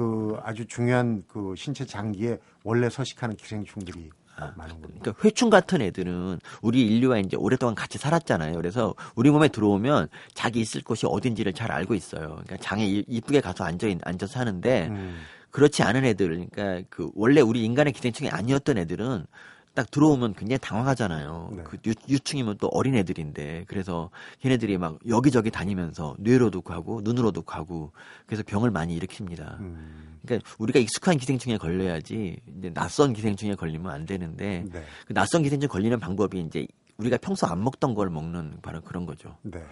Speaker 1: 그 아주 중요한 그 신체 장기에 원래 서식하는 기생충들이 많은 겁니까?
Speaker 2: 그러니까 회충 같은 애들은 우리 인류와 이제 오랫동안 같이 살았잖아요. 그래서 우리 몸에 들어오면 자기 있을 곳이 어딘지를 잘 알고 있어요. 그러니까 장에 이- 이쁘게 가서 앉아 있- 앉아서 사는데
Speaker 1: 음.
Speaker 2: 그렇지 않은 애들, 그러니까 그 원래 우리 인간의 기생충이 아니었던 애들은 딱 들어오면 굉장히 당황하잖아요.
Speaker 1: 네.
Speaker 2: 그 유, 유충이면 또 어린 애들인데 그래서 걔네들이 막 여기저기 다니면서 뇌로도 가고 눈으로도 가고 그래서 병을 많이 일으킵니다.
Speaker 1: 음.
Speaker 2: 그러니까 우리가 익숙한 기생충에 걸려야지 이제 낯선 기생충에 걸리면 안 되는데
Speaker 1: 네.
Speaker 2: 그 낯선 기생충 걸리는 방법이 이제 우리가 평소 안 먹던 걸 먹는 바로 그런 거죠.
Speaker 1: 네.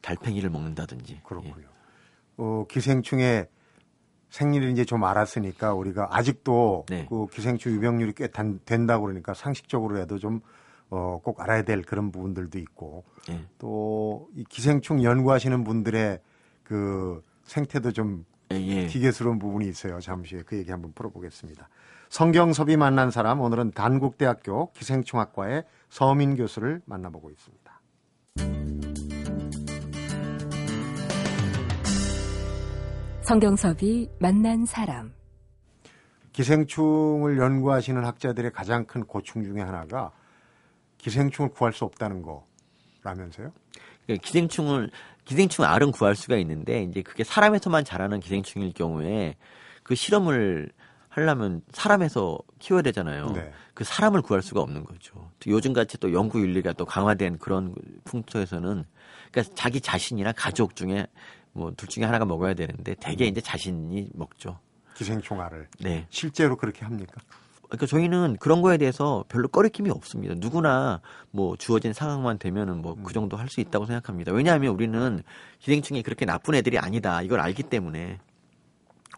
Speaker 2: 달팽이를 먹는다든지.
Speaker 1: 그렇고요.
Speaker 2: 예.
Speaker 1: 어, 기생충의 생리를 이제 좀 알았으니까 우리가 아직도
Speaker 2: 네.
Speaker 1: 그 기생충 유병률이 꽤 단, 된다고 그러니까 상식적으로라도 좀 어, 꼭 알아야 될 그런 부분들도 있고
Speaker 2: 예.
Speaker 1: 또이 기생충 연구하시는 분들의 그 생태도 좀
Speaker 2: 예, 예.
Speaker 1: 기계스러운 부분이 있어요. 잠시 후에 그 얘기 한번 풀어보겠습니다. 성경섭이 만난 사람 오늘은 단국대학교 기생충학과의 서민 교수를 만나보고 있습니다.
Speaker 4: 성경섭이 만난 사람.
Speaker 1: 기생충을 연구하시는 학자들의 가장 큰 고충 중에 하나가 기생충을 구할 수 없다는 거라면서요?
Speaker 2: 그러니까 기생충을 기생충 알은 구할 수가 있는데 이제 그게 사람에서만 자라는 기생충일 경우에 그 실험을 하려면 사람에서 키워야 되잖아요.
Speaker 1: 네.
Speaker 2: 그 사람을 구할 수가 없는 거죠. 요즘 같이 또 연구 윤리가 또 강화된 그런 풍토에서는 그러니까 자기 자신이나 가족 중에 뭐 둘 중에 하나가 먹어야 되는데 대개 이제 자신이 먹죠.
Speaker 1: 기생충 알을
Speaker 2: 네.
Speaker 1: 실제로 그렇게 합니까?
Speaker 2: 그러니까 저희는 그런 거에 대해서 별로 꺼리낌이 없습니다. 누구나 뭐 주어진 상황만 되면은 뭐 그 정도 할 수 있다고 생각합니다. 왜냐하면 우리는 기생충이 그렇게 나쁜 애들이 아니다. 이걸 알기 때문에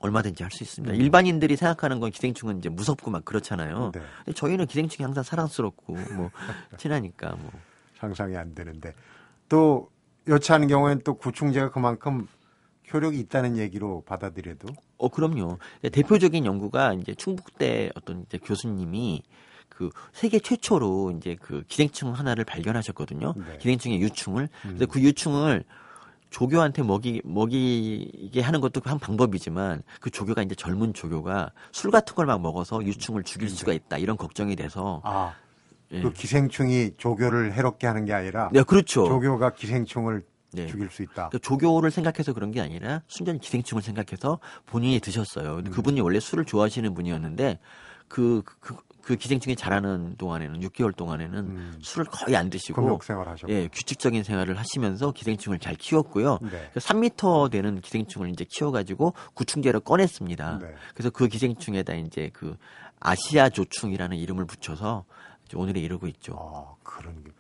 Speaker 2: 얼마든지 할 수 있습니다. 일반인들이 생각하는 건 기생충은 이제 무섭고 막 그렇잖아요.
Speaker 1: 네.
Speaker 2: 근데 저희는 기생충이 항상 사랑스럽고 뭐 친하니까 뭐.
Speaker 1: 상상이 안 되는데 또 여차하는 경우에는 또 구충제가 그만큼 효력이 있다는 얘기로 받아들여도
Speaker 2: 어 그럼요. 대표적인 연구가 이제 충북대 어떤 이제 교수님이 그 세계 최초로 이제 그 기생충 하나를 발견하셨거든요.
Speaker 1: 네.
Speaker 2: 기생충의 유충을. 근데 그 유충을 조교한테 먹이 먹이게 하는 것도 한 방법이지만 그 조교가 이제 젊은 조교가 술 같은 걸 막 먹어서 유충을 죽일 수가 있다 이런 걱정이 돼서
Speaker 1: 아,
Speaker 2: 예.
Speaker 1: 그 기생충이 조교를 해롭게 하는 게 아니라
Speaker 2: 네 그렇죠.
Speaker 1: 조교가 기생충을
Speaker 2: 네.
Speaker 1: 죽일 수 있다.
Speaker 2: 그러니까 조교를 생각해서 그런 게 아니라 순전히 기생충을 생각해서 본인이 드셨어요.
Speaker 1: 음.
Speaker 2: 그분이 원래 술을 좋아하시는 분이었는데 그, 그, 그 기생충이 자라는 동안에는 6개월 동안에는
Speaker 1: 음.
Speaker 2: 술을 거의 안 드시고. 예, 규칙적인 생활을 하시면서 기생충을 잘 키웠고요.
Speaker 1: 네.
Speaker 2: 3미터 되는 기생충을 이제 키워가지고 구충제로 꺼냈습니다.
Speaker 1: 네.
Speaker 2: 그래서 그 기생충에다 이제 그 아시아 조충이라는 이름을 붙여서 오늘에 이르고 있죠.
Speaker 1: 아, 그런 게.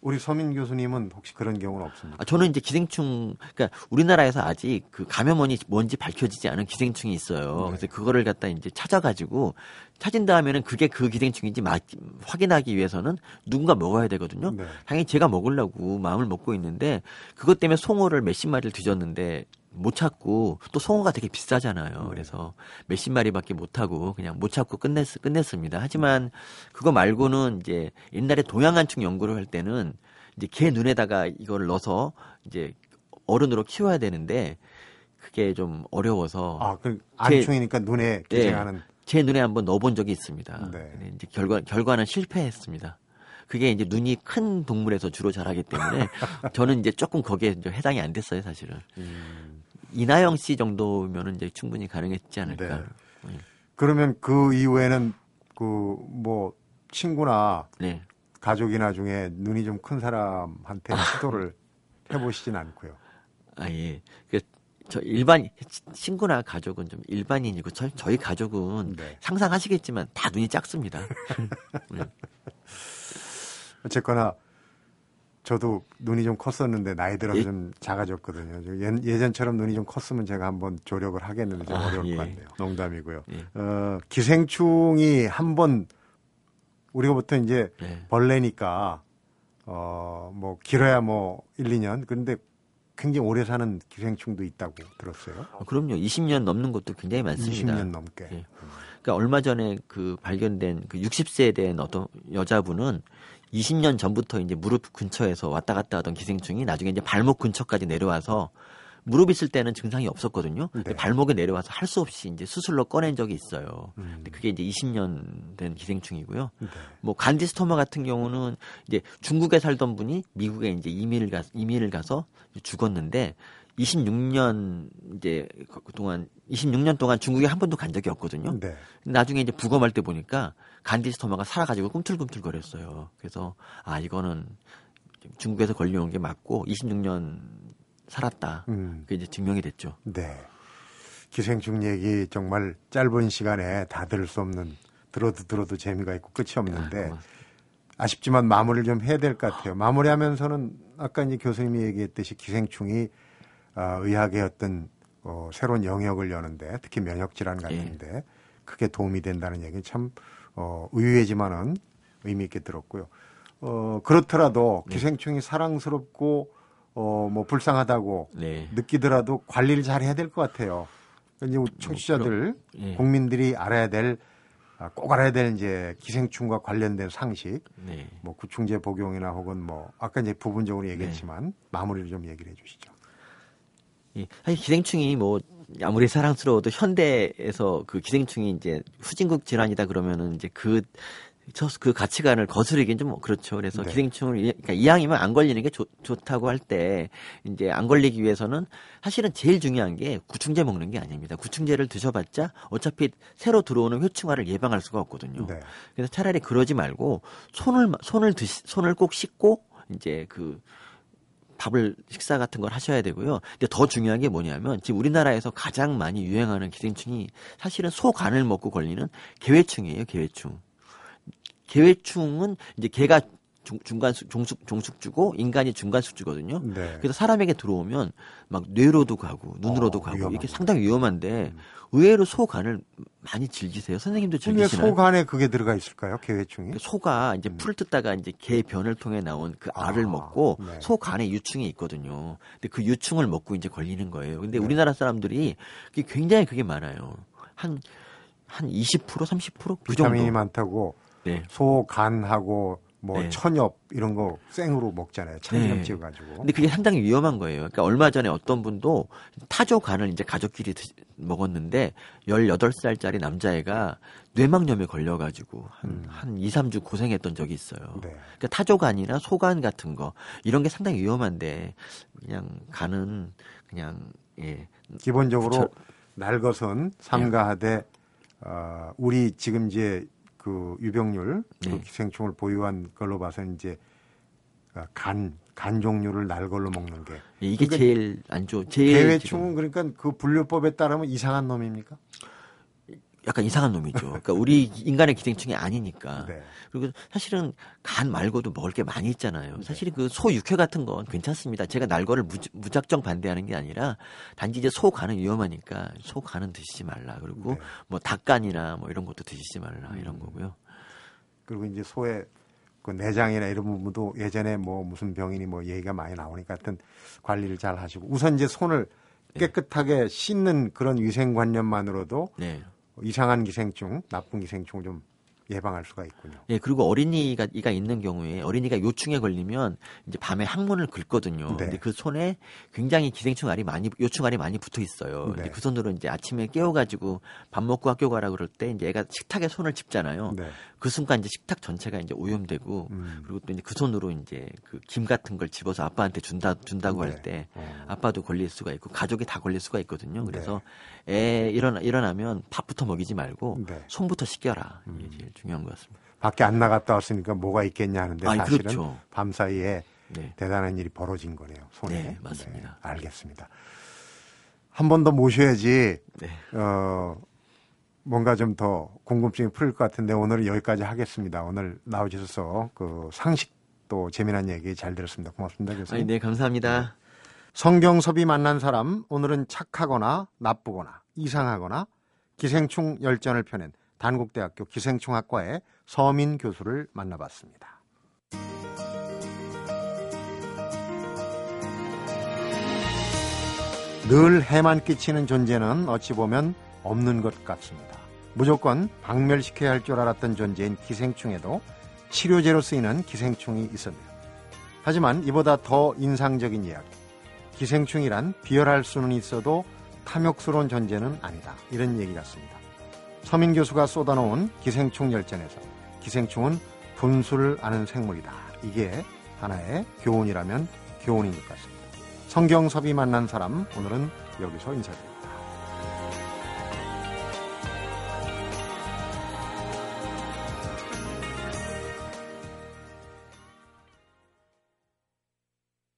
Speaker 1: 우리 서민 교수님은 혹시 그런 경우는 없습니까?
Speaker 2: 아, 저는 이제 기생충, 그러니까 우리나라에서 아직 그 감염원이 뭔지 밝혀지지 않은 기생충이 있어요.
Speaker 1: 네.
Speaker 2: 그래서 그거를 갖다 이제 찾아가지고 찾은 다음에는 그게 그 기생충인지 마- 확인하기 위해서는 누군가 먹어야 되거든요.
Speaker 1: 네.
Speaker 2: 당연히 제가 먹으려고 마음을 먹고 있는데 그것 때문에 송어를 몇십 마리를 뒤졌는데 못 찾고 또 송어가 되게 비싸잖아요.
Speaker 1: 네.
Speaker 2: 그래서 몇십 마리밖에 못 하고 그냥 못 찾고 끝냈 끝냈습니다. 하지만 그거 말고는 이제 옛날에 동양한충 연구를 할 때는 이제 개 눈에다가 이걸 넣어서 이제 어른으로 키워야 되는데 그게 좀 어려워서
Speaker 1: 아, 그
Speaker 2: 제-
Speaker 1: 안충이니까 눈에
Speaker 2: 네.
Speaker 1: 기생하는
Speaker 2: 제 눈에 한번 넣어본 적이 있습니다.
Speaker 1: 네.
Speaker 2: 이제 결과 결과는 실패했습니다. 그게 이제 눈이 큰 동물에서 주로 자라기 때문에 저는 이제 조금 거기에 이제 해당이 안 됐어요, 사실은.
Speaker 1: 음.
Speaker 2: 이나영 씨 정도면은 이제 충분히 가능했지 않을까. 네.
Speaker 1: 그러면 그 이후에는 그 뭐 친구나
Speaker 2: 네.
Speaker 1: 가족이나 중에 눈이 좀 큰 사람한테 시도를 해보시진 않고요.
Speaker 2: 아 예. 그 저 일반 친구나 가족은 좀 일반인이고 저, 저희 가족은
Speaker 1: 네.
Speaker 2: 상상하시겠지만 다 눈이 작습니다. 네.
Speaker 1: 어쨌거나 저도 눈이 좀 컸었는데 나이 들어서
Speaker 2: 예.
Speaker 1: 좀 작아졌거든요. 저 예- 예전처럼 눈이 좀 컸으면 제가 한번 조력을 하겠는데 좀
Speaker 2: 아,
Speaker 1: 어려울
Speaker 2: 예.
Speaker 1: 것 같네요. 농담이고요.
Speaker 2: 예.
Speaker 1: 어, 기생충이 한번 우리가 보통 이제
Speaker 2: 네.
Speaker 1: 벌레니까 어, 뭐 길어야 뭐 1, 2년. 그런데 굉장히 오래 사는 기생충도 있다고 들었어요.
Speaker 2: 어, 그럼요. 20년 넘는 것도 굉장히 많습니다.
Speaker 1: 20년 넘게.
Speaker 2: 예. 그러니까 얼마 전에 그 발견된 그 60세에 된 어떤 여자분은 20년 전부터 이제 무릎 근처에서 왔다 갔다 하던 기생충이 나중에 이제 발목 근처까지 내려와서 무릎 있을 때는 증상이 없었거든요.
Speaker 1: 네.
Speaker 2: 발목에 내려와서 할 수 없이 이제 수술로 꺼낸 적이 있어요.
Speaker 1: 음.
Speaker 2: 근데 그게 이제 20년 된 기생충이고요.
Speaker 1: 네.
Speaker 2: 뭐 간디스토마 같은 경우는 이제 중국에 살던 분이 미국에 이제 이민을 가 이민을 가서 죽었는데 26년 이제 그동안 26년 동안 중국에 한 번도 간 적이 없거든요.
Speaker 1: 네.
Speaker 2: 나중에 이제 부검할 때 보니까 간디스토마가 살아가지고 꿈틀꿈틀거렸어요. 그래서 아 이거는 중국에서 걸려온 게 맞고 26년 살았다.
Speaker 1: 음.
Speaker 2: 그게 이제 증명이 됐죠.
Speaker 1: 네. 기생충 얘기 정말 짧은 시간에 다 들을 수 없는 들어도 들어도 재미가 있고 끝이 없는데
Speaker 2: 고맙습니다.
Speaker 1: 아쉽지만 마무리를 좀 해야 될 것 같아요. 마무리하면서는 아까 이제 교수님이 얘기했듯이 기생충이 아, 의학의 어떤 어, 새로운 영역을 여는데 특히 면역 질환 같은데 크게 도움이 된다는 얘기 참 어, 의외지만은 의미 있게 들었고요. 어, 그렇더라도 기생충이 사랑스럽고 어, 뭐 불쌍하다고
Speaker 2: 네.
Speaker 1: 느끼더라도 관리를 잘 해야 될 것 같아요. 이제 우리 청취자들,
Speaker 2: 예.
Speaker 1: 국민들이 알아야 될, 아, 꼭 알아야 될 이제 기생충과 관련된 상식,
Speaker 2: 네.
Speaker 1: 뭐 구충제 복용이나 혹은 뭐 아까 이제 부분적으로 얘기했지만 마무리를 좀 얘기를 해주시죠.
Speaker 2: 예, 사실 기생충이 뭐 아무리 사랑스러워도 현대에서 그 기생충이 이제 후진국 질환이다 그러면은 이제 그, 저, 그 가치관을 거스르긴 좀 그렇죠. 그래서
Speaker 1: 네.
Speaker 2: 기생충을, 이- 그러니까 이왕이면 안 걸리는 게 좋, 좋다고 할 때, 이제 안 걸리기 위해서는 사실은 제일 중요한 게 구충제 먹는 게 아닙니다. 구충제를 드셔봤자 어차피 새로 들어오는 회충화를 예방할 수가 없거든요.
Speaker 1: 네.
Speaker 2: 그래서 차라리 그러지 말고 손을 손을 드시, 손을 꼭 씻고 이제 그 밥을 식사 같은 걸 하셔야 되고요. 근데 더 중요한 게 뭐냐면 지금 우리나라에서 가장 많이 유행하는 기생충이 사실은 소간을 먹고 걸리는 개회충이에요. 개회충. 개회충은 이제 개가 중, 수- 종숙 종숙주고 인간이 중간 숙주거든요.
Speaker 1: 네.
Speaker 2: 그래서 사람에게 들어오면 막 뇌로도 가고 눈으로도
Speaker 1: 어,
Speaker 2: 가고
Speaker 1: 위험하구나.
Speaker 2: 이게 상당히 위험한데 의외로 소간을 많이 즐기세요. 선생님도 즐기시나요?
Speaker 1: 속안에 그게 들어가 있을까요? 개회충이?
Speaker 2: 그 소가 이제 풀을 뜯다가 이제 개 변을 통해 나온 그 알을
Speaker 1: 아,
Speaker 2: 먹고
Speaker 1: 네.
Speaker 2: 소 간에 유충이 있거든요. 근데 그 유충을 먹고 이제 걸리는 거예요.
Speaker 1: 네.
Speaker 2: 근데 우리나라 사람들이 굉장히 그게 많아요. 한 한 20% 30%그 정도.
Speaker 1: 비타민이 많다고
Speaker 2: 네.
Speaker 1: 소 간하고 뭐
Speaker 2: 네.
Speaker 1: 천엽 이런 거 생으로 먹잖아요. 참기름
Speaker 2: 네.
Speaker 1: 찍어 가지고.
Speaker 2: 근데 그게 상당히 위험한 거예요. 그러니까 얼마 전에 어떤 분도 타조 간을 이제 가족끼리 드- 먹었는데 18살짜리 남자애가 뇌막염에 걸려 가지고 한,
Speaker 1: 음.
Speaker 2: 한 2, 3주 고생했던 적이 있어요.
Speaker 1: 네.
Speaker 2: 그러니까 타조 간이나 소간 같은 거 이런 게 상당히 위험한데 그냥 간은 그냥 예
Speaker 1: 기본적으로
Speaker 2: 부처-
Speaker 1: 날것은 삼가하되 어, 우리 지금 이제 그 유병률 그
Speaker 2: 네.
Speaker 1: 기생충을 보유한 걸로 봐서 이제 어, 간, 간 종류를 날 걸로 먹는 게
Speaker 2: 이게
Speaker 1: 그러니까
Speaker 2: 제일 안 좋. 제일
Speaker 1: 개회충은 그러니까 그 분류법에 따르면 이상한 놈입니까?
Speaker 2: 약간 이상한 놈이죠. 그러니까 우리 인간의 기생충이 아니니까.
Speaker 1: 네.
Speaker 2: 그리고 사실은 간 말고도 먹을 게 많이 있잖아요. 사실은 그 소 육회 같은 건 괜찮습니다. 제가 날 거를 무, 무작정 반대하는 게 아니라 단지 이제 소 간은 위험하니까 소 간은 드시지 말라. 그리고
Speaker 1: 네.
Speaker 2: 뭐 닭간이나 뭐 이런 것도 드시지 말라
Speaker 1: 음.
Speaker 2: 이런 거고요.
Speaker 1: 그리고 이제 소의 그 내장이나 이런 부분도 예전에 뭐 무슨 병이니 뭐 얘기가 많이 나오니까 하여튼 관리를 잘 하시고 우선 이제 손을
Speaker 2: 네.
Speaker 1: 깨끗하게 씻는 그런 위생관념만으로도
Speaker 2: 네.
Speaker 1: 이상한 기생충, 나쁜 기생충을 좀 예방할 수가 있군요.
Speaker 2: 예, 그리고 어린이가 이가 있는 경우에 어린이가 요충에 걸리면 이제 밤에 항문을 긁거든요.
Speaker 1: 네.
Speaker 2: 근데 그 손에 굉장히 기생충 알이 많이 요충 알이 많이 붙어 있어요.
Speaker 1: 네.
Speaker 2: 그 손으로 이제 아침에 깨워 가지고 밥 먹고 학교 가라 그럴 때 이제 애가 식탁에 손을 짚잖아요.
Speaker 1: 네.
Speaker 2: 그 순간 이제 식탁 전체가 이제 오염되고
Speaker 1: 음.
Speaker 2: 그리고 또 이제 그 손으로 이제 그 김 같은 걸 집어서 아빠한테 준다 준다고
Speaker 1: 네.
Speaker 2: 할때
Speaker 1: 어.
Speaker 2: 아빠도 걸릴 수가 있고 가족이 다 걸릴 수가 있거든요. 그래서 애 일어나 일어나면 밥부터 먹이지 말고
Speaker 1: 네. 음.
Speaker 2: 손부터 씻겨라. 제일 중요한 것 같습니다.
Speaker 1: 밖에 안 나갔다 왔으니까 뭐가 있겠냐 하는데
Speaker 2: 아니,
Speaker 1: 사실은
Speaker 2: 그렇죠.
Speaker 1: 밤 사이에
Speaker 2: 네.
Speaker 1: 대단한 일이 벌어진 거네요. 손에.
Speaker 2: 네, 맞습니다.
Speaker 1: 알겠습니다. 한 번 더 모셔야지
Speaker 2: 네.
Speaker 1: 어 뭔가 좀 더 궁금증이 풀릴 것 같은데 오늘은 여기까지 하겠습니다. 오늘 나오셔서 그 상식 또 재미난 얘기 잘 들었습니다. 고맙습니다,
Speaker 2: 아니,
Speaker 1: 교수님.
Speaker 2: 네, 감사합니다.
Speaker 1: 성경섭이 만난 사람 오늘은 착하거나 나쁘거나 이상하거나 기생충 열전을 펴낸 단국대학교 기생충학과의 서민 교수를 만나봤습니다. 늘 해만 끼치는 존재는 어찌 보면 없는 것 같습니다. 무조건 박멸시켜야 할 줄 알았던 존재인 기생충에도 치료제로 쓰이는 기생충이 있습니다. 하지만 이보다 더 인상적인 이야기. 기생충이란 비열할 수는 있어도 탐욕스러운 존재는 아니다. 이런 얘기 같습니다. 서민 교수가 쏟아놓은 기생충 열전에서 기생충은 분수를 아는 생물이다. 이게 하나의 교훈이라면 교훈인 것 같습니다. 성경섭이 만난 사람 오늘은 여기서 인사드립니다.